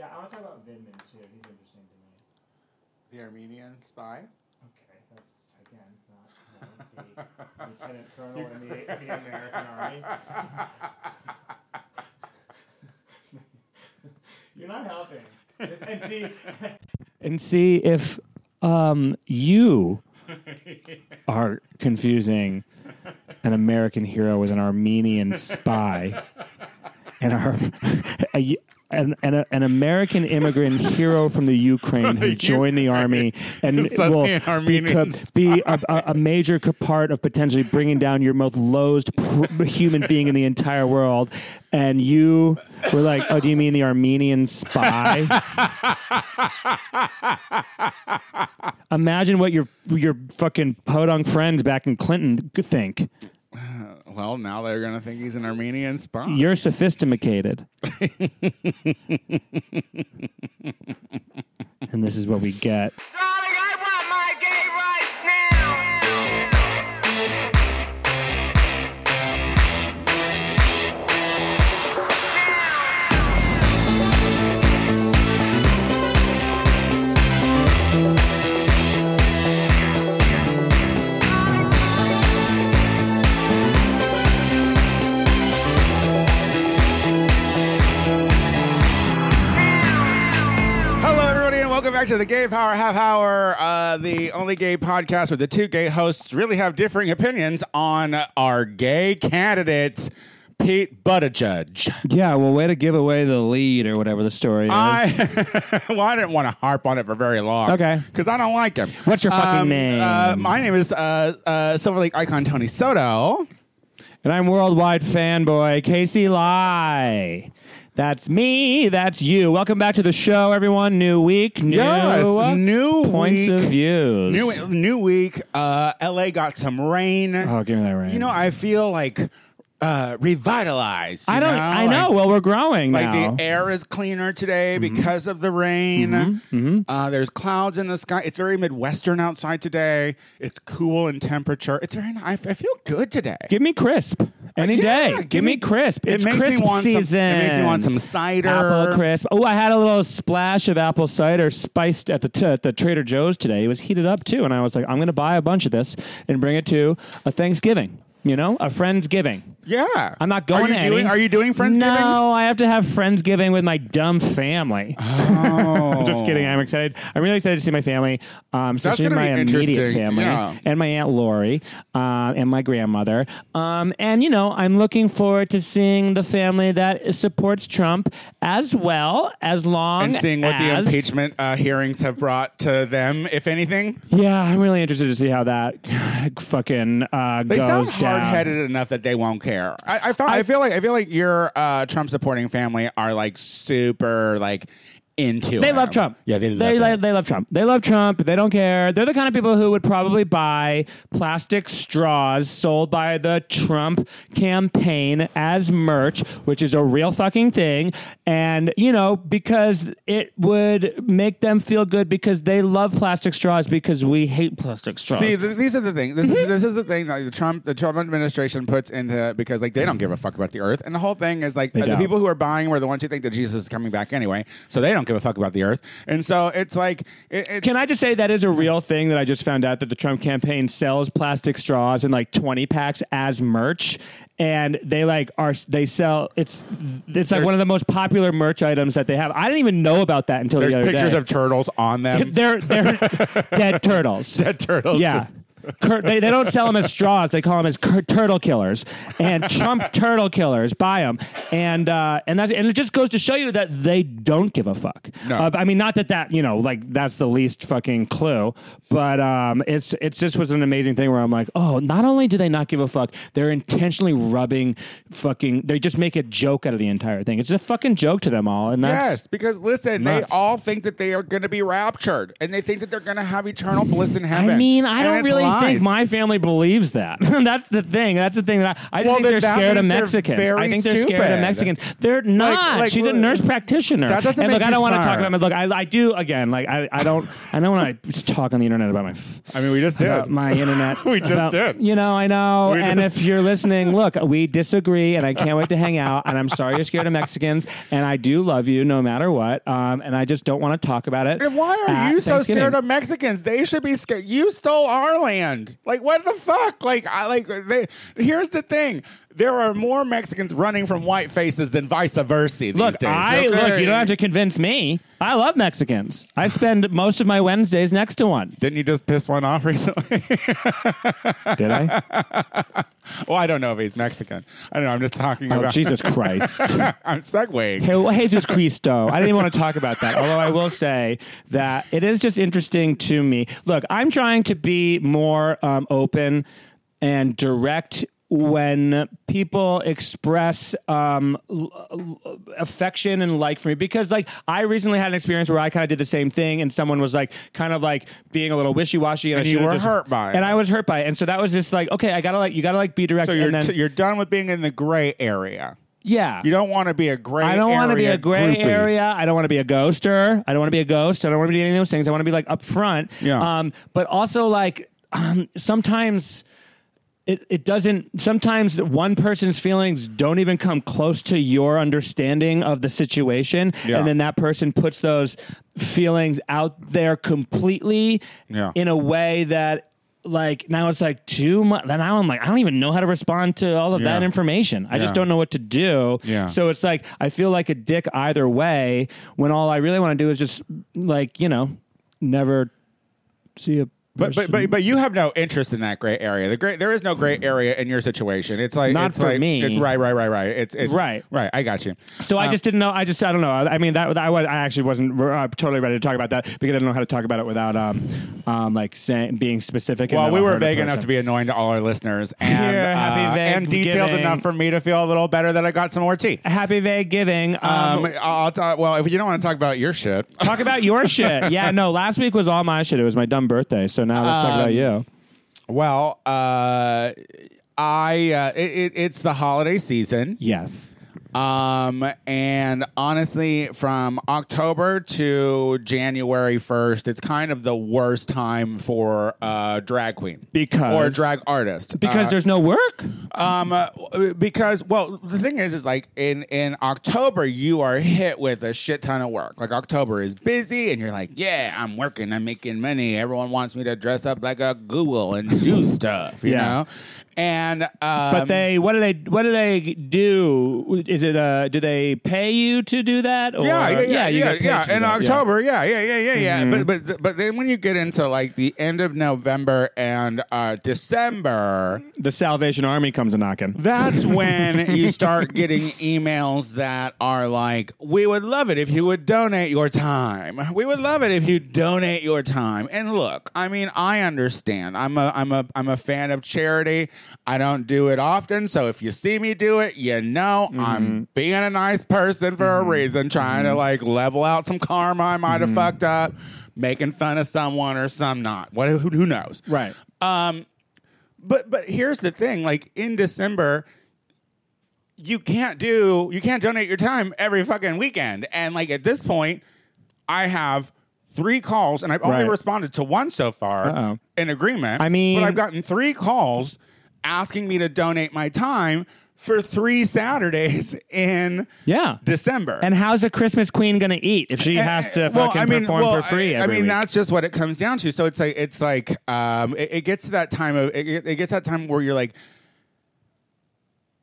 Yeah, I want to talk about Vindman too. He's interesting to me. The Armenian spy. Okay, that's again not no, the lieutenant colonel in the, the American Army. You're not helping. And see, and see if um, you are confusing an American hero with an Armenian spy, and our a, an, an, an American immigrant hero from the Ukraine who joined the army and will be, a, a, major part of potentially bringing down your most lowest pr- human being in the entire world. And you were like, "Oh, do you mean the Armenian spy?" Imagine what your your fucking podunk friends back in Clinton think. Well, now they're gonna think he's an Armenian spy. You're sophisticated. and this is what we get. back to the Gay Power Half Hour, uh, the only gay podcast where the two gay hosts really have differing opinions on our gay candidate, Pete Buttigieg. Yeah, well, way to give away the lead or whatever the story is. I well, I didn't want to harp on it for very long. Okay. because I don't like him. What's your fucking name? Uh, my name is uh, uh, Silver Lake icon Tony Soto. and I'm worldwide fanboy Casey Lai. That's me. That's you. Welcome back to the show, everyone. New week, new Yes, new points week. of views. New new week. Uh, L.A. got some rain. Oh, give me that rain. You know, I feel like uh, revitalized. you I don't. know? I know. Like- well, we're growing Like now. Mm-hmm. the air is cleaner today because of the rain. Uh, there's clouds in the sky. It's very midwestern outside today. It's cool in temperature. It's very. nice. I feel good today. Give me crisp any Yeah, day. Give, me, crisp. It It's makes crisp me want season. some. It makes me want some cider. Apple crisp. Oh, I had a little splash of apple cider spiced at the t- at the Trader Joe's today. It was heated up too, and I was like, I'm going to buy a bunch of this and bring it to a Thanksgiving. You know, a friendsgiving. Yeah, I'm not going Are you to doing? any. Are you doing friendsgivings? No, I have to have friendsgiving with my dumb family. Oh. Just kidding. I'm excited. I'm really excited to see my family, um, especially gonna my be immediate interesting, family yeah. and my aunt Lori uh, and my grandmother. Um, and you know, I'm looking forward to seeing the family that supports Trump as well, as long and seeing what the as- impeachment uh, hearings have brought to them, if anything. Yeah, I'm really interested to see how that fucking uh, goes sound down. Hard-headed enough that they won't care. I, I, found, I, feel like I feel like your uh, Trump supporting family are like super like into. They him. love Trump. Yeah, they love. they, it. they love Trump. They love Trump. They don't care. They're the kind of people who would probably buy plastic straws sold by the Trump campaign as merch, which is a real fucking thing. And, you know, because it would make them feel good because they love plastic straws because we hate plastic straws. See, th- these are the things. This is this is the thing that the Trump the Trump administration puts into because like they don't give a fuck about the earth, and the whole thing is like uh, the people who are buying were the ones who think that Jesus is coming back anyway, so they don't give a fuck about the earth, and so it's like it, it, Can I just say that is a real thing that I just found out that the Trump campaign sells plastic straws in like 20 packs as merch and they like are they sell it's it's like one of the most popular merch items that they have. I didn't even know about that until there's the other day. pictures day. of turtles on them. they're they're dead turtles. Dead turtles. Yeah. just- Cur- they, they don't sell them as straws. They call them as cur- turtle killers and Trump turtle killers. Buy them, and uh, and that's and it just goes to show you that they don't give a fuck. No. Uh, I mean, not that that you know, like that's the least fucking clue, but um, it's it's just was an amazing thing where I'm like, oh, not only do they not give a fuck, they're intentionally rubbing fucking. They just make a joke out of the entire thing. It's a fucking joke to them all, and that's Yes, because listen, nuts. they all think that they are going to be raptured, and they think that they're going to have eternal bliss in heaven. I mean, I And don't really think think my family believes that. That's the thing. That's the thing that I, I just Well, think they're scared of Mexicans. I think they're scared of Mexicans. They're not. like, She's a nurse practitioner. that doesn't and make look, I don't want to talk about. Look, I, I do again. Like I, I don't. I don't want to talk on the internet about my. I mean, we just did. My internet. We just about- did. You know, I know. We and if you're listening, look, we disagree, and I can't wait to hang out. And I'm sorry you're scared of Mexicans, and I do love you no matter what. Um, and I just don't want to talk about it. And why are you so scared of Mexicans? They should be scared. You stole our land. Like what the fuck? Like I like. They, here's the thing: there are more Mexicans running from white faces than vice versa these Look, days. I okay? look. You don't have to convince me. I love Mexicans. I spend most of my Wednesdays next to one. Didn't you just piss one off recently? Did I? well, I don't know if he's Mexican. I don't know. I'm just talking Oh, about. Jesus Christ. I'm segueing. Je- Jesus Cristo. I didn't even want to talk about that. Although I will say that it is just interesting to me. Look, I'm trying to be more um, open and direct when people express um, affection and like for me because like i recently had an experience where i kind of did the same thing and someone was like kind of like being a little wishy-washy and, I And you were just- hurt by it. and i was hurt by it and so that was just like okay i gotta like you gotta like be direct So you're and then t- you're done with being in the gray area. yeah You don't want to be a gray. Area. I don't want to be a gray groupie. area. I don't want to be a ghoster. I don't want to be a ghost. I don't want to be any of those things. I want to be like upfront. Yeah. Um, but also like um, sometimes it, it doesn't sometimes one person's feelings don't even come close to your understanding of the situation Yeah. and then that person puts those feelings out there completely Yeah. in a way that like now it's like too much then now i'm like i don't even know how to respond to all of that information i Yeah. just don't know what to do Yeah. so it's like i feel like a dick either way when all i really want to do is just like you know never see a But, but but but you have no interest in that gray area. The gray there is no gray area in your situation. It's like Not it's for like, me. It's right, right, right, right. It's, it's Right. right. I got you. So I just didn't know. I just I don't know. I mean that I, was, I actually wasn't uh, totally ready to talk about that because I didn't know how to talk about it without um um like saying being specific. and Well, we were hurt a vague person. enough to be annoying to all our listeners, and Here, happy uh, vague and detailed giving. enough for me to feel a little better that I got some more tea. happy vague giving. Um, Um, I'll talk. Well, if you don't want to talk about your shit, talk about your shit. Yeah, no. Last week was all my shit. It was my dumb birthday. So now let's talk Um, about you. well, uh, I uh, it, it, it's the holiday season. Yes. Um, and honestly, from October to January 1st, it's kind of the worst time for uh, drag queen Because- or drag artist Because Uh, there's no work. um uh, because well the thing is is like in in October you are hit with a shit ton of work like October is busy and you're like yeah I'm working I'm making money everyone wants me to dress up like a Google and do stuff you Yeah. know and um, But they, what do they, what do they do? Is it, uh, do they pay you to do that? Or, Yeah, yeah, yeah, you yeah, yeah. In yeah. October, yeah, yeah, yeah, yeah, yeah. Mhm. But but but then when you get into like the end of November and uh, December, the Salvation Army comes a knocking. that's when you start getting emails that are like, "We would love it if you would donate your time. We would love it if you donate your time." And look, I mean, I understand. I'm a I'm a I'm a fan of charity. I don't do it often, so if you see me do it, you know I'm Mm-hmm. being a nice person for a mm-hmm. reason, trying to mm-hmm. like level out some karma I might have fucked up, making fun of someone or some not. What who, who knows? Right. Um, but but here's the thing: like in December, you can't do you can't donate your time every fucking weekend. And like at this point, I have three calls, and I've only Right. responded to one so far Uh-oh. in agreement. I mean- but I've gotten three calls asking me to donate my time for three Saturdays in Yeah. December. And how's a Christmas queen to eat if she has to Uh, well, fucking I mean, perform well, for free I, I mean, week? that's just what it comes down to. So it's like it's like um, it, it gets to that time of it, it gets that time where you're like,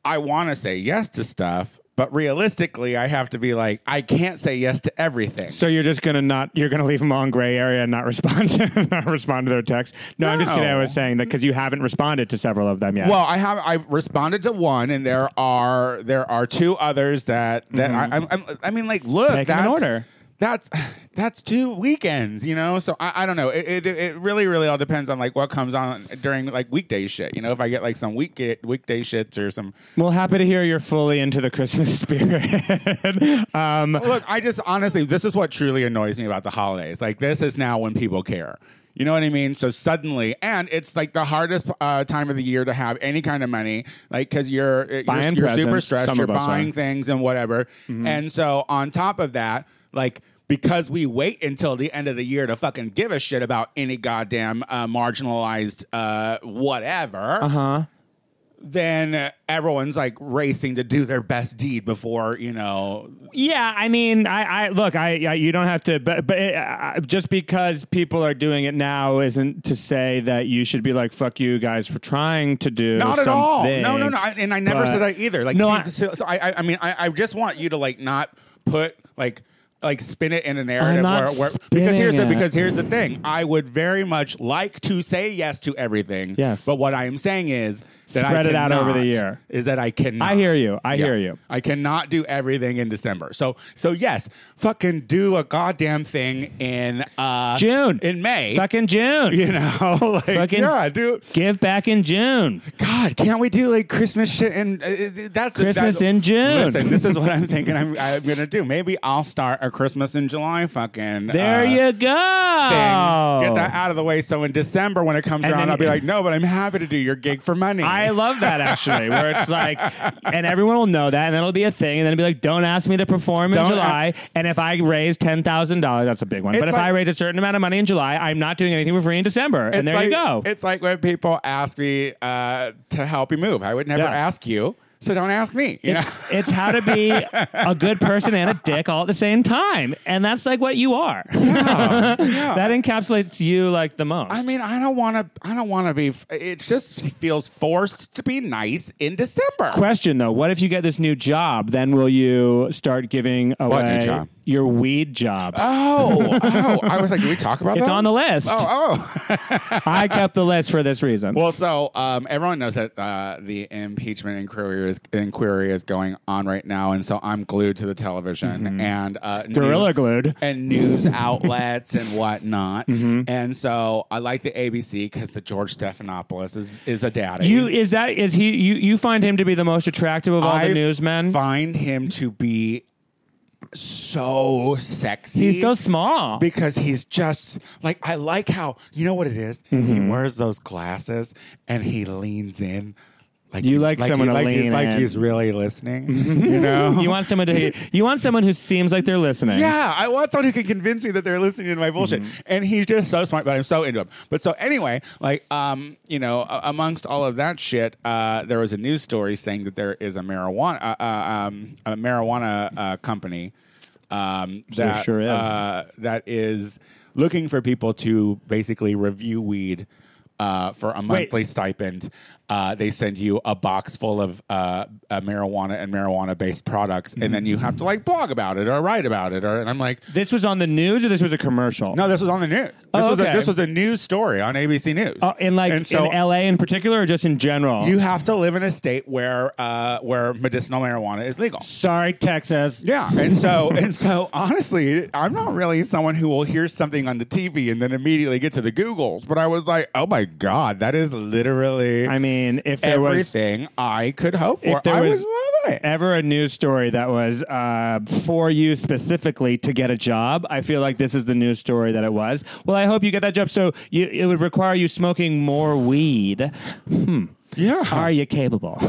I want to say yes to stuff, but realistically, I have to be like, I can't say yes to everything. So you're just gonna not you're gonna leave them all in gray area and not respond to not respond to their text. No, I'm just kidding. I was saying that because you haven't responded to several of them yet. Well, I have I've responded to one, and there are there are two others that that mm-hmm. I, I'm, I'm, I mean, like, look, Make that's order. That's that's two weekends, you know. So I, I don't know. It, it it really really all depends on like what comes on during like weekday shit. You know, if I get like some week weekday shits or some. well, happy to hear you're fully into the Christmas spirit. um, Look, I just honestly, this is what truly annoys me about the holidays. Like this is now when people care. You know what I mean? So suddenly, and it's like the hardest uh, time of the year to have any kind of money, like because you're you're, you're super stressed, Some you're buying are. things and whatever, and so on top of that, like. Because we wait until the end of the year to fucking give a shit about any goddamn uh, marginalized uh, whatever, Uh huh. then everyone's like racing to do their best deed before you know. Yeah, I mean, I, I look, I, I, you don't have to, but, but uh, just because people are doing it now isn't to say that you should be like, "Fuck you guys" for trying to do. Not at all. No, no, no. I, and I never But- said that either. Like, No, so, so I, I, I mean, I, I just want you to like not put like. Like spin it in a narrative where, where because here's the it. because here's the thing I would very much like to say yes to everything Yes. but what I am saying is that I Spread it out over the year. is that I cannot I hear you. I Yeah. hear you. I cannot do everything in December so so yes fucking do a goddamn thing in uh June. in May Fucking June. you know like Fucking- yeah do Give back in June. God, can't we do like Christmas shit? And uh, uh, that's Christmas that- in June. Listen, this is what I'm thinking. I'm, I'm gonna do. Maybe I'll start a Christmas in July fucking. There uh, you go. Thing. Get that out of the way. So in December, when it comes And around, I'll be like, no, but I'm happy to do your gig for money. I love that actually, where it's like, and everyone will know that, and it'll be a thing, and then it'll be like, don't ask me to perform in Don't July, and if I raise ten thousand dollars, that's a big one. But if like- I raise a certain amount of money in July, I'm not doing anything for free in December, and It's there like, you go. It's like when people ask me uh, to help you move. I would never Yeah. ask you, so don't ask me. It's, it's how to be a good person and a dick all at the same time, and that's like what you are. Yeah. Yeah. that encapsulates you like the most. I mean, I don't want to. I don't want to be. It just feels forced to be nice in December. Question though, what if you get this new job? Then will you start giving What new away job? Your weed job? Oh, oh! I was like, do we talk about that? it's that? on the list. Oh, oh. I kept the list for this reason. well, so um, everyone knows that uh, the impeachment inquiry is inquiry is going on right now, and so I'm glued to the television and uh, Mm-hmm. Gorilla news- glued. and news outlets and whatnot. Mm-hmm. And so I like the ABC because the George Stephanopoulos is is a daddy. You is that is he? You you find him to be the most attractive of all I the newsmen? find him to be so sexy. He's so small. because he's just like I like how you know what it is? He Mm-hmm. wears those glasses and he leans in. Like You like like someone he, to like he's, like he's really listening. You know. you want someone to you want someone who seems like they're listening. yeah, I want someone who can convince me that they're listening to my bullshit. Mm-hmm. And he's just so smart, but I'm so into him. But so anyway, like, um, you know, amongst all of that shit, uh, there was a news story saying that there is a marijuana, uh, uh, um, a marijuana uh, company um, that sure is. Uh, that is looking for people to basically review weed. Uh, for a monthly stipend, uh, they send you a box full of uh, uh, marijuana and marijuana-based products, and then you have to like blog about it or write about it. Or and I'm like, This was on the news, or this was a commercial. no, this was on the news. This Oh, was okay. a, this was a news story on ABC News. Oh, in like and so in L.A. in particular, or just in general. you have to live in a state where uh, where medicinal marijuana is legal. Sorry, Texas. Yeah, and so and so honestly, I'm not really someone who will hear something on the TV and then immediately get to the Googles. But I was like, oh my god, that is literally I mean, if there was everything I could hope for. if there I was was it. ever a news story that was uh, for you specifically to get a job, I feel like this is the news story that it was. Well, I hope you get that job. So you, it would require you smoking more weed. Yeah, Are you capable? I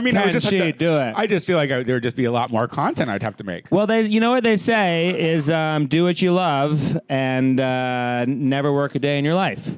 mean, I Can would just have she to, do it? I just feel like I, there would just be a lot more content I'd have to make. well, they, you know what they say is um, do what you love and uh, never work a day in your life.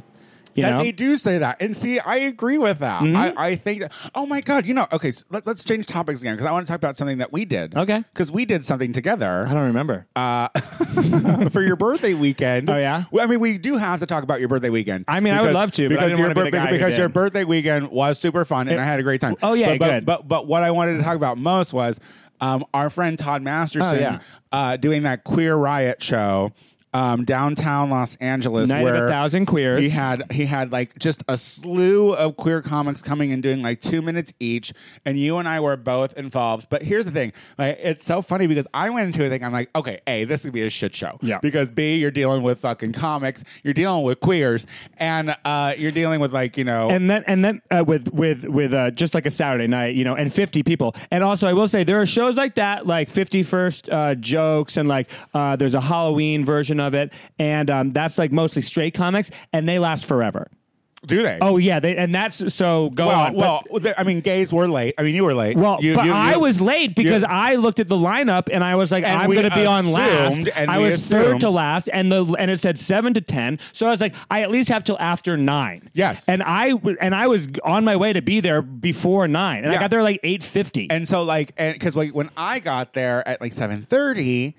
You that know? Mm-hmm. they do say that, and see, I agree with that. I, I think that. Oh my god, you know. Okay, so let, us change topics again because I want to talk about something that we did. Okay. because we did something together I don't remember. uh, for your birthday weekend. Oh, yeah? Well, I mean, we do have to talk about your birthday weekend. I mean, I would love to, because your wanna be the bir- because your birthday weekend was super fun, and It- I had a great time. Oh, yeah, but, but, good. But but what I wanted to talk about most was um, our friend Todd Masterson Oh, yeah. uh, doing that queer riot show. Um, downtown Los Angeles, Night of a Thousand Queers. he had he had like just a slew of queer comics coming and doing like two minutes each, and you and I were both involved. But here's the thing: like, it's so funny because I went into it thinking I'm like, okay, a this could be a shit show, Yeah. Because b you're dealing with fucking comics, you're dealing with queers, and uh, you're dealing with like you know, and then and then uh, with with with uh, just like a Saturday night, you know, and fifty people. And also, I will say there are shows like that, like Fifty First uh, jokes, and like uh, there's a Halloween version of it, and um, that's like mostly straight comics, and they last forever. Do they? Oh yeah, they, and that's so go well, on. but- well. I mean, gays were late. I mean, you were late. Well, You- but you- I was late because I looked at the lineup and I was like, I'm going to be on last. and I was third to last, and the and it said seven to ten. So I was like, I at least have till after nine. Yes. and I and I was on my way to be there before nine, and I got there like eight fifty. And so like and because like when I got there at like seven thirty,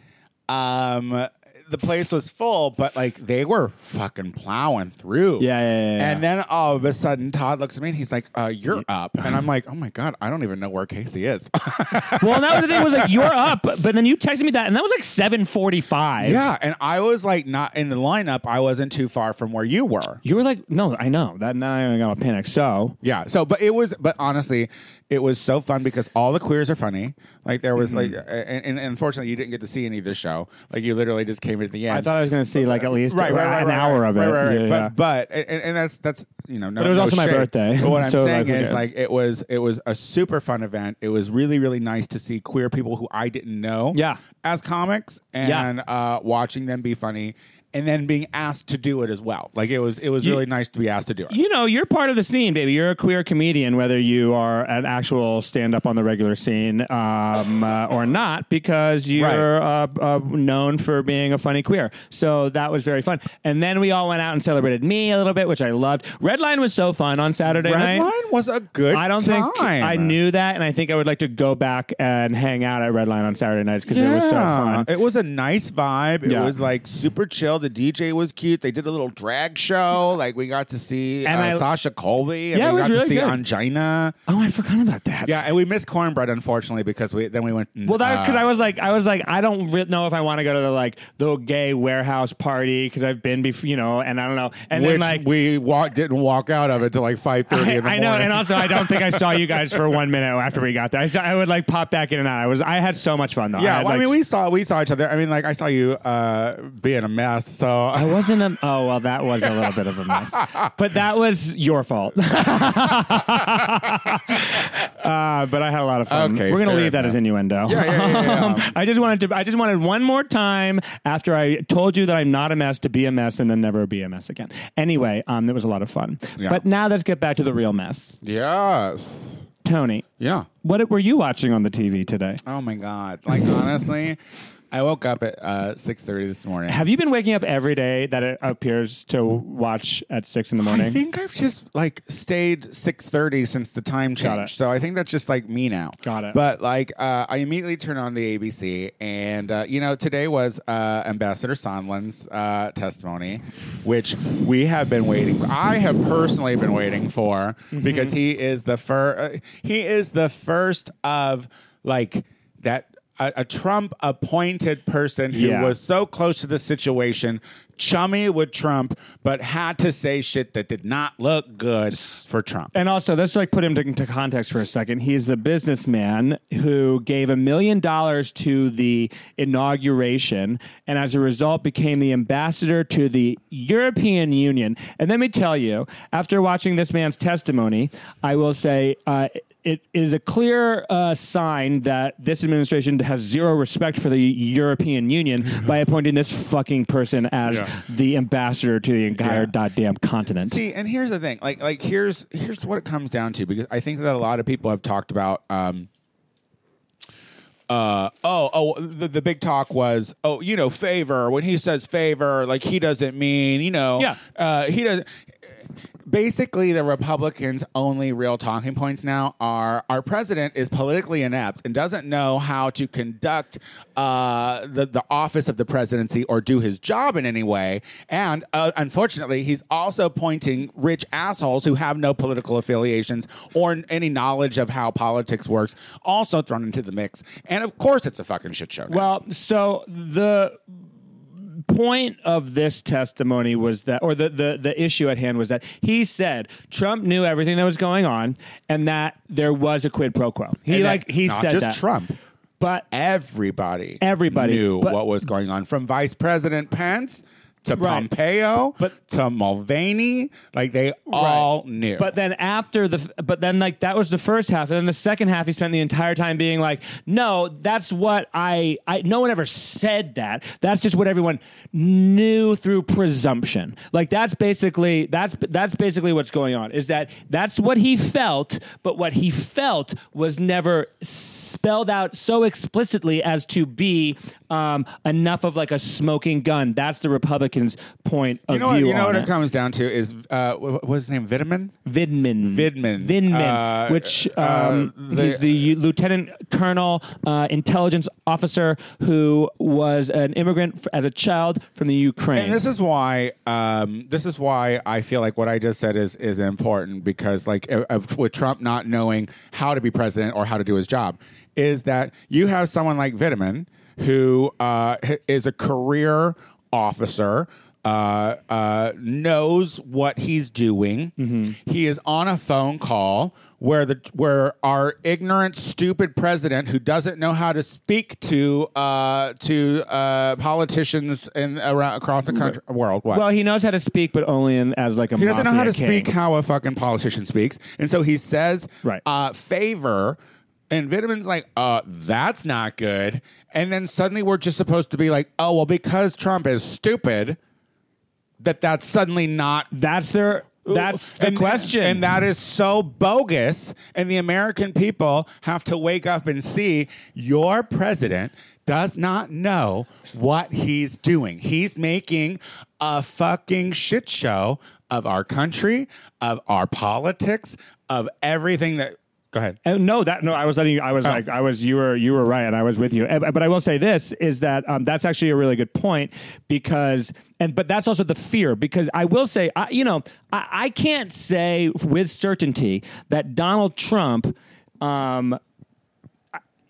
um the place was full, but like they were fucking plowing through. Yeah, yeah, yeah. And then all of a sudden Todd looks at me and he's like, uh, you're up. And I'm like, oh my God, I don't even know where Casey is. well, that was the thing was like you're up, but then you texted me that, and that was like seven forty five. yeah. And I was like not in the lineup. I wasn't too far from where you were. You were like, no, I know that. Now I got a panic. So Yeah. So, but it was, but honestly, it was so fun because all the queers are funny. Like there was Mm-hmm. like, and, and unfortunately, you didn't get to see any of the show. Like you literally just came at the end. I thought I was going to see like at least right, right, right, an right, hour right, of it. Right, right, right. Yeah, but yeah. but and, and that's that's you know, no, But it was no also my birthday, But what I'm so, saying like, is okay. like it was it was a super fun event. It was really really nice to see queer people who I didn't know, Yeah. as comics and uh, watching them be funny. And then being asked to do it as well, like it was, it was You- really nice to be asked to do it. you know, you're part of the scene, baby. You're a queer comedian, whether you are an actual stand up on the regular scene um, uh, or not, because you're uh, uh, known for being a funny queer. So that was very fun. And then we all went out and celebrated me a little bit, which I loved. Redline was so fun on Saturday night. Redline was a good. I don't time. think I knew that, and I think I would like to go back and hang out at Redline on Saturday nights because it was so fun. It was a nice vibe. It Yeah. was like super chill. The DJ was cute. They did a little drag show. Like we got to see And uh, I- Sasha Colby, and Yeah, it we was got to really see good. Angina. Oh, I forgot about that. Yeah, and we missed cornbread unfortunately because we then we went. and, Well, that because uh, I was like, I was like, I don't re- know if I want to go to the like the gay warehouse party because I've been before, you know, and I don't know, and which then like. we didn't walk out of it till like five thirty I, in the I know, and also I don't think I saw you guys for one minute after we got there. I, saw, I would like pop back in and out. I was, I had so much fun though. yeah, I, had, well, I like, mean, we saw we saw each other. I mean, like I saw you uh, being a mess. So I wasn't a. Oh well, that was a little bit of a mess, but that was your fault. uh, but I had a lot of fun. Okay, We're gonna leave that as innuendo. Yeah, yeah, yeah, yeah. Um, I just wanted to. I just wanted one more time after I told you that I'm not a mess to be a mess and then never be a mess again. Anyway, um, it was a lot of fun. Yeah. But now let's get back to the real mess. yes, Tony, yeah. what were you watching on the TV today? Oh my god! Like honestly, I woke up at uh, six thirty this morning. Have you been waking up every day that it appears to watch at six in the morning? I think I've just like stayed six thirty since the time Got it. change. So I think that's just like me now. Got it. But like, uh, I immediately turned on the ABC, and uh, you know, today was uh, Ambassador Sondland's uh, testimony, which we have been waiting. For. I have personally been waiting for Mm-hmm. because he is the first. Uh, he is the first of like that. A, a Trump appointed person who Yeah. was so close to the situation, chummy with Trump, but had to say shit that did not look good for Trump. And also, let's like put him into context for a second. He's a businessman who gave a million dollars to the inauguration, and as a result, became the ambassador to the European Union. And let me tell you, after watching this man's testimony, I will say. Uh, it is a clear uh, sign that this administration has zero respect for the European Union by appointing this fucking person as Yeah. the ambassador to the entire Yeah. goddamn continent. See, and here's the thing, like, like here's here's what it comes down to because I think that a lot of people have talked about. Um, uh oh oh the, the big talk was oh you know favor when he says favor like he doesn't mean you know Yeah. uh he doesn't basically the republicans only real talking points now are our president is politically inept and doesn't know how to conduct uh, the, the office of the presidency or do his job in any way and uh, unfortunately he's also pointing rich assholes who have no political affiliations or any knowledge of how politics works also thrown into the mix and of course it's a fucking shit show now. Well, so the point of this testimony was that or the, the the issue at hand was that he said Trump knew everything that was going on and that there was a quid pro quo. He And that- like he not said just that. trump But everybody Everybody, knew but- what was going on from vice president pence to Right. Pompeo, But- to Mulvaney. Like they all knew. But then after the, but then like that was the first half, and then the second half, he spent the entire time being like, "No, that's what I, I. No one ever said that. That's just what everyone knew through presumption. Like that's basically that's that's basically what's going on. Is that that's what he felt, but what he felt was never spelled out so explicitly as to be um, enough of like a smoking gun. That's the Republicans' point of you know what? view You know what it. it comes down to is uh, what was his name? Vitamin. Vindman. Vindman. Vindman, Uh, which uh, um, the- he's the lieutenant colonel uh, intelligence officer who was an immigrant f- as a child from the Ukraine. And this is why um, this is why I feel like what I just said is is important because like uh, uh, with Trump not knowing how to be president or how to do his job is that you have someone like Vitamin who uh, is a career officer. Uh, uh, knows what he's doing. He is on a phone call where the where our ignorant, stupid president, who doesn't know how to speak to uh, to uh, politicians in around across the country, world, what? well, he knows how to speak, but only in, as like a he doesn't know how to king. speak how a fucking politician speaks, and so he says Right. uh, favor. And Vitamin's like, uh, that's not good. And then suddenly we're just supposed to be like, oh, well, because Trump is stupid, that that's suddenly not That's their. That's the and, question. And that is so bogus. And the American people have to wake up and see your president does not know what he's doing. He's making a fucking shit show of our country, of our politics, of everything that. Go ahead. Uh, no, that no. I was letting you. I Oh. was like, I was. You were. You were right, and I was with you. Uh, But I will say this is that um, that's actually a really good point because, and but that's also the fear because I will say, I, you know, I, I can't say with certainty that Donald Trump. Um,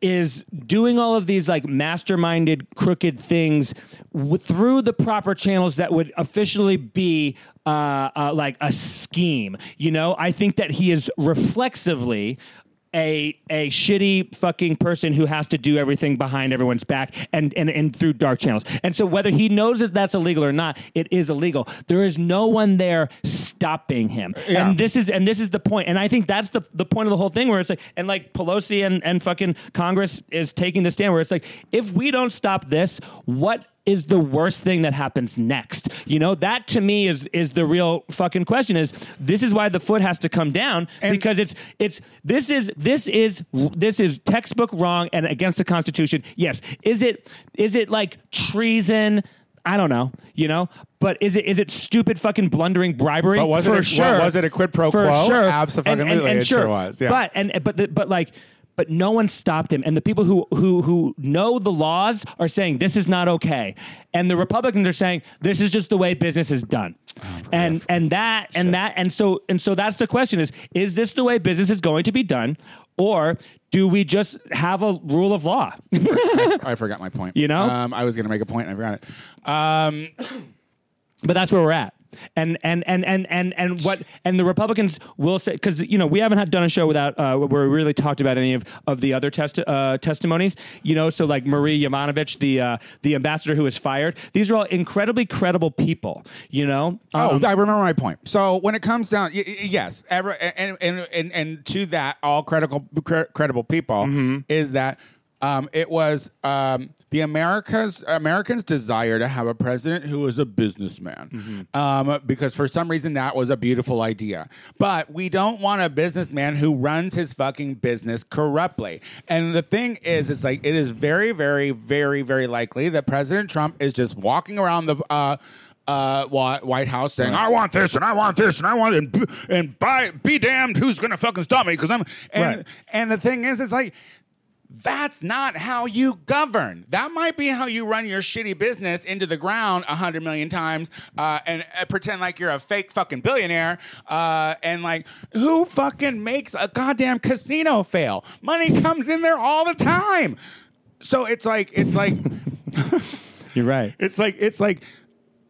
is doing all of these like masterminded crooked things w- through the proper channels that would officially be uh, uh, like a scheme. You know i think that he is reflexively a a shitty fucking person who has to do everything behind everyone's back and, and and through dark channels. And so whether he knows that that's illegal or not, it is illegal. There is no one there stopping him. Yeah. And this is and this is the point. And I think that's the the point of the whole thing where it's like and like Pelosi and and fucking Congress is taking the stand where it's like if we don't stop this, what is the worst thing that happens next? You know, that to me is is the real fucking question is this is why the foot has to come down because it's it's this is this is this is textbook wrong and against the constitution. Yes. Is it is it like treason? I don't know, you know, but is it is it stupid fucking blundering bribery? But was it a- sure? was it a quid pro quo? for? Sure, Abso-fucking-lutely, And- and- and it sure was, yeah. But and but the, but like but no one stopped him. And the people who who who know the laws are saying this is not okay. And the republicans are saying this is just the way business is done. And and that and that and so and so that's the question is is this the way business is going to be done? Or do we just have a rule of law? I forgot my point. You know? um, I was going to make a point and I forgot it. Um, but that's where we're at and and and and and and what and the Republicans will say because you know we haven't had done a show without uh, where we really talked about any of, of the other test, uh, testimonies you know so like Marie Yovanovitch the uh, the ambassador who was fired these are all incredibly credible people you know Oh, Um, I remember my point. So when it comes down, y- y- yes, ever, and, and and and to that, all credible cre- credible people Mm-hmm. is that um, it was um, the Americas Americans' desire to have a president who is a businessman, Mm-hmm. um, because for some reason that was a beautiful idea. But we don't want a businessman who runs his fucking business corruptly. And the thing is, it's like it is very, very, very, very likely that President Trump is just walking around the. Uh, uh, White House saying, "I want this and I want this and I want it, and, b- and by, be damned who's gonna fucking stop me?" Because I'm and Right. and the thing is, it's like that's not how you govern. That might be how you run your shitty business into the ground a hundred million times uh, and uh, pretend like you're a fake fucking billionaire. Uh, and like, who fucking makes a goddamn casino fail? Money comes in there all the time. So it's like, it's like. you're right It's like it's like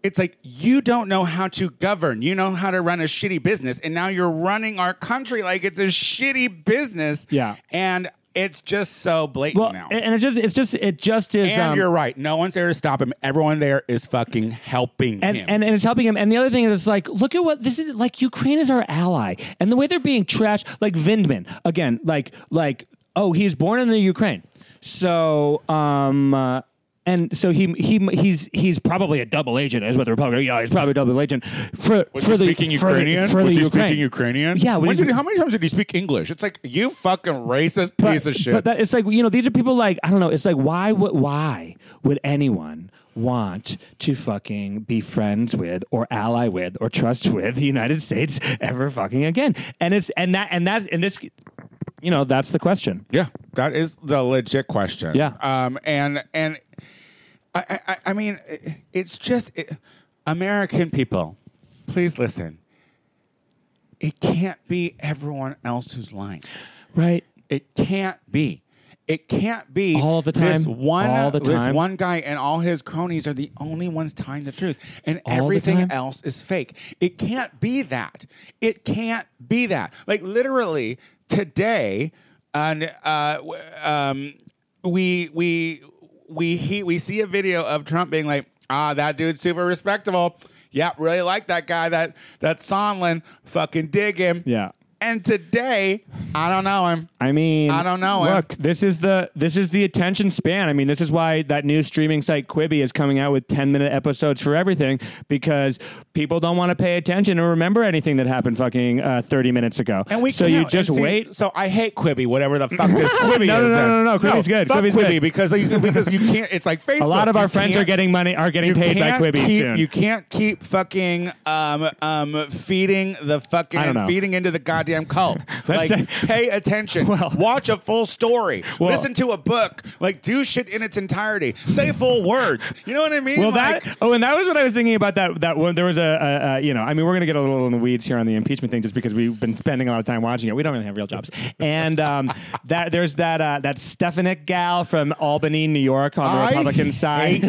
it's like you don't know how to govern. You know how to run a shitty business, and now you're running our country like it's a shitty business. Yeah. And it's just so blatant Well, now. and it just it's just it just is. and um, you're right. No one's there to stop him. Everyone there is fucking helping and, him. and and it's helping him. And the other thing is, it's like, look at what this is. Like, Ukraine is our ally, and the way they're being trashed, like Vindman again, like like oh, he's born in the Ukraine, so um. Uh, and so he he he's he's probably a double agent, is what the Republican. Yeah, he's probably a double agent for was for he the speaking for the- Ukrainian? for the, he Ukraine. speaking Ukrainian? Yeah, when did, how many times did he speak English? It's like you fucking racist But- piece of shit. But that, it's like you know, these are people like I don't know. It's like why would why would anyone want to fucking be friends with or ally with or trust with the United States ever fucking again? And it's and that and that and this, you know, that's the question. Yeah, that is the legit question. Yeah. um, and and I, I, I mean, it- it's just it, American people. Please listen. It can't be everyone else who's lying. Right. It can't be. It can't be All the This time. one, All the time. this one guy and all his cronies are the only ones telling the truth, and All everything else is fake. It can't be that. It can't be that. Like literally today, and uh, um, we we we he, we see a video of Trump being like, ah, that dude's super respectable. Yeah, really like that guy. That that Sondland, fucking dig him. Yeah. And today, I don't know him. I mean, I don't know, eh? Look, this is the this is the attention span. I mean, this is why that new streaming site Quibi is coming out with ten minute episodes for everything because people don't want to pay attention or remember anything that happened fucking uh, thirty minutes ago. And we so you just and see, wait. So I hate Quibi, whatever the fuck this Quibi No, no, is. no, then. no, no, Quibi's good. Fuck Quibi's Quibi good. because you, because you can't. It's like Facebook. A lot of You our friends are can't- getting money are getting paid by can't Quibi keep, soon. You can't keep fucking um, um, feeding the I don't fucking know. feeding into the goddamn cult. Let's like, say- pay attention. Well- Watch a full story. Well- Listen to a book. Like, do shit in its entirety. Say full words. You know what I mean? Well, like, that oh, and that was what I was thinking about that that one. There was a, a, a you know, I mean, we're gonna get a little in the weeds here on the impeachment thing, just because we've been spending a lot of time watching it. We don't really have real jobs, and um, that there's that uh, that Stefanik gal from Albany, New York, on the I Republican side,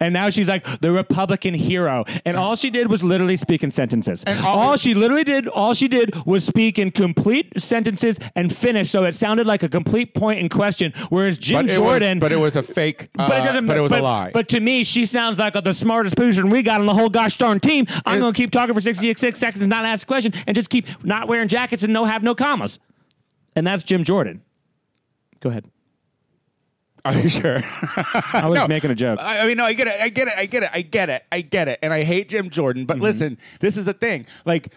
and now she's like the Republican hero, and all she did was literally speak in sentences. And all, all- she literally did, all she did was speak in complete sentences and finish, so it sounded like a complete point in question. Whereas Jim but Jordan, was, but it was a fake. Uh, but it doesn't. But it was but, a lie. But to me, she sounds like the smartest person we got on the whole gosh darn team. I'm going to keep talking for 66 seconds and not ask a question and just keep not wearing jackets and no have no commas. And that's Jim Jordan. Go ahead. Are you sure? I was No. making a joke. I, I mean, no, I get it. I get it. I get it. I get it. I get it. And I hate Jim Jordan. Mm-hmm. But listen, this is the thing. Like,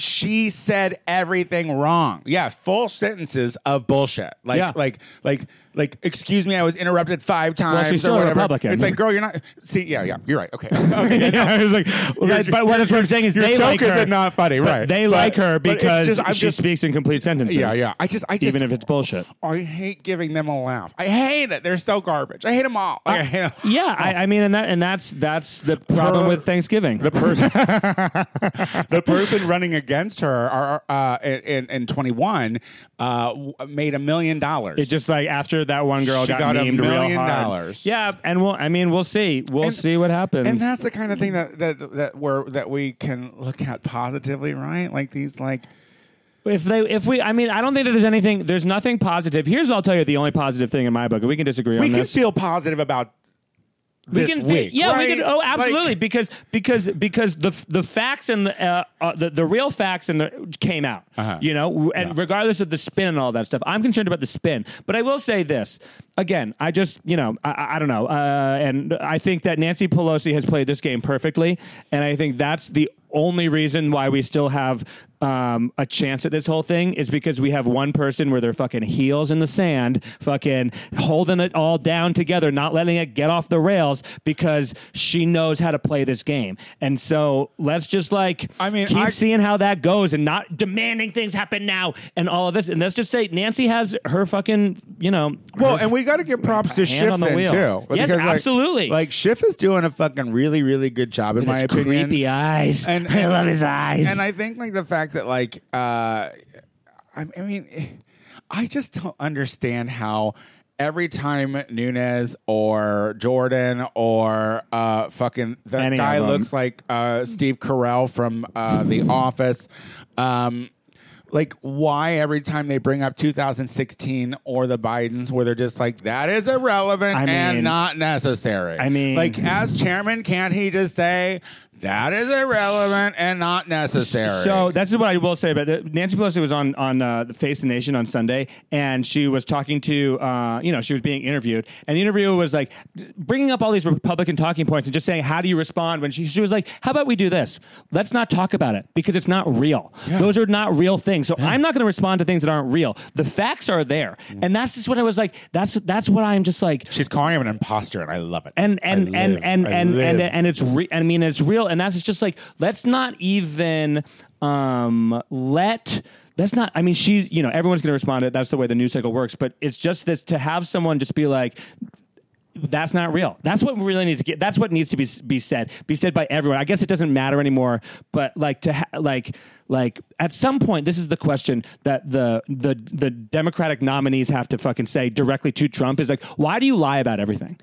she said everything wrong. Yeah, full sentences of bullshit. Like, Yeah. like, like, like. Excuse me, I was interrupted five times. she's still or a whatever. Republican. It's like, girl, you're not. See, yeah, yeah, you're right. Okay, okay. yeah, I was like, well, that- but what that's what I'm saying is Your they joke like her. is not funny, right? They But- like her because just- she just- speaks in complete sentences. Yeah, yeah. I just, I just, Even if it's bullshit. I hate giving them a laugh. I hate it. They're so garbage. I hate them all. Like, I hate 'em. Yeah, I, I mean, and that and that's that's the problem with Thanksgiving. the person the person running against her are, uh, in, in 21 uh, made a million dollars It's just like after that one girl She got, got a memed real million hard. dollars. Yeah, and we'll. I mean, we'll see. We'll And- see what happens. and that's the kind of thing that that that we're that we can look at positively right like these like If they, if we, I mean, I don't think that there's anything. There's nothing positive. Here's, what I'll tell you, the only positive thing in my book. and We can disagree we on can this. feel positive about we can, week yeah, we can. Oh, Like, absolutely, because because because the the facts and the uh, uh, the, the real facts and the came out. Uh-huh. You know, and regardless of the spin and all that stuff, I'm concerned about the spin. But I will say this again. I just, you know, I- I, I don't know, uh, and I think that Nancy Pelosi has played this game perfectly, and I think that's the only reason why we still have um, a chance at this whole thing is because we have one person where they're fucking heels in the sand, fucking holding it all down together, not letting it get off the rails because she knows how to play this game. And so let's just like I mean, keep I- seeing how that goes and not demanding things happen now and all of this. And let's just say Nancy has her fucking, you know, well and we got to give props to Schiff on the wheel. too Yes, like, absolutely. like Schiff is doing a fucking really really good job in with my opinion creepy eyes. And- I love his eyes. And I think like the fact that like uh I, I mean I just don't understand how every time Nunes or Jordan or uh fucking the Any guy looks like uh Steve Carell from uh The Office um like why every time they bring up 2016 or the Bidens, where they're just like that is irrelevant I and not necessary. I mean- like as chairman, can't he just say that is irrelevant and not necessary? So that's what I will say. But Nancy Pelosi was on on uh, the Face the Nation on Sunday, and she was talking to, uh, you know, she was being interviewed, and the interviewer was like bringing up all these Republican talking points and just saying, "How do you respond?" When she she was like, "How about we do this? Let's not talk about it because it's not real. Those are not real things. So I'm not going to respond to things that aren't real. The facts are there, and that's just what I was like. That's that's what I'm just like." she's calling him an imposter, and I love it. and and I and live- and I and, and and it's re- I mean it's real and that's just like let's not even um let that's not I mean she you know everyone's going to respond to it that's the way the news cycle works but it's just this to have someone just be like that's not real. That's what we really need to get. That's what needs to be be said. Be said by everyone. I guess it doesn't matter anymore. But like to ha- like like at some point, this is the question that the the the Democratic nominees have to fucking say directly to Trump is like, why do you lie about everything?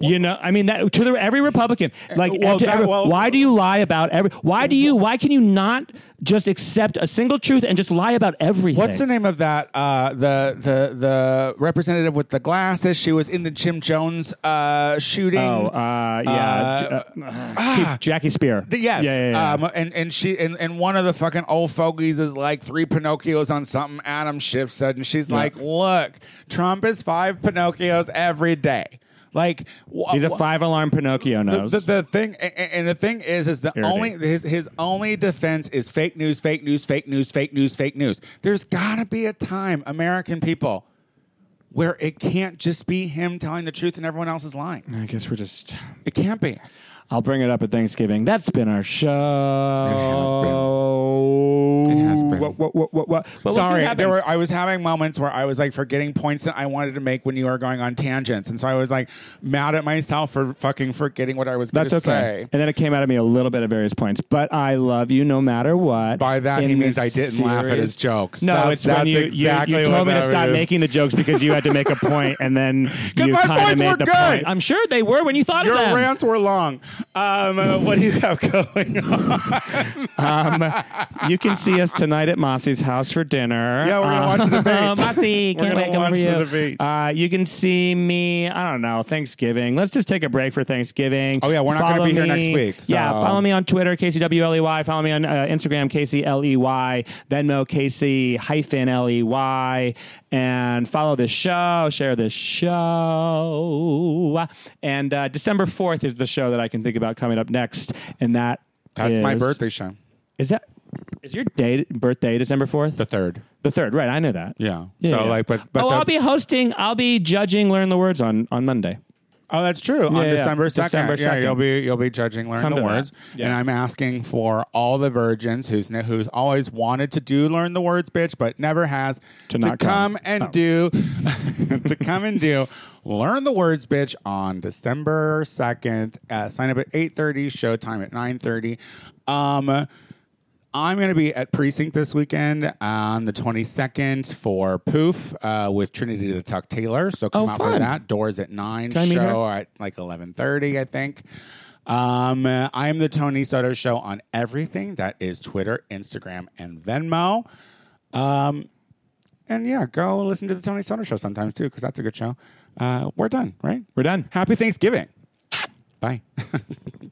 You know, I mean that to the, every Republican. Like, well, that- every- well- why do you lie about every? Why do you? Why can you not just accept a single truth and just lie about everything? What's the name of that? Uh, the the the representative with the glasses. She was in the Jim Jones uh, shooting. Oh, uh, yeah, Uh, uh, Keith- Jackie Speier. The- Yes. yeah, yeah, yeah. Um, and and she and, and one of the fucking old fogies is like three Pinocchios on something Adam Schiff said, and she's like, "Look, Trump is five Pinocchios every day." Like wh- He's a five alarm Pinocchio the, nose. the, the thing a- a- and the thing is is the Irritating. only his his only defense is fake news fake news fake news fake news fake news there's got to be a time american people where it can't just be him telling the truth and everyone else is lying I guess we're just. it can't be I'll bring it up at Thanksgiving. That's been our show. It has. What, what, what, what, what? But we'll see Sorry, there were. I was having moments where I was like forgetting points that I wanted to make when you were going on tangents, and so I was like mad at myself for fucking forgetting what I was going That's to okay. say. And then it came out of me a little bit at various points. But I love you no matter what. By that, in he means I didn't laugh at his jokes. No, That's- it's when that's you, you- exactly you, what told me to stop is. making the jokes because you had to make a point, and then you my kind of points made were the good. point. I'm sure they were when you thought Your of them. rants were long. Um, uh, what do you have going on? Um, you can see us tonight at Mossy's house for dinner. Yeah, we're gonna watch the debates. Mossy, We're can't gonna wait coming watch for the you. debates. Uh, you can see me. I don't know Thanksgiving. Let's just take a break for Thanksgiving. Oh, yeah, we're not gonna Follow be here next week, Yeah, so- follow me on Twitter, KCWLEY. Follow me on uh, Instagram, KCLEY. Venmo, KC hyphen LEY. And follow this show. Share this show. And uh, December fourth is the show that I can think about coming up next, and that That's my is- birthday show, is that is your day birthday December fourth? the third. The third, right? I know that. Yeah. Yeah, so yeah. like, but but oh, the- I'll be hosting. I'll be judging. Learn the words on on Monday. Oh, that's true. on Yeah, yeah. December second, yeah, 2nd. you'll be you'll be judging, learn Come the words, and I'm asking for all the virgins who's who's always wanted to do learn the words, bitch, but never has To not come come. and Oh. do to come and do learn the words, bitch, on December second. Uh, sign up at eight thirty. Showtime at nine thirty. Um, I'm going to be at Precinct this weekend on the 22nd for Poof uh, with Trinity the Tuck Taylor. So come Oh, out for that. Doors at 9, Can show at like 11.30, I think. Um, I am the Tony Soto Show on everything. That is Twitter, Instagram, and Venmo. Um, and yeah, go listen to the Tony Soto Show sometimes too, because that's a good show. Uh, we're done, right? We're done. Happy Thanksgiving. Bye.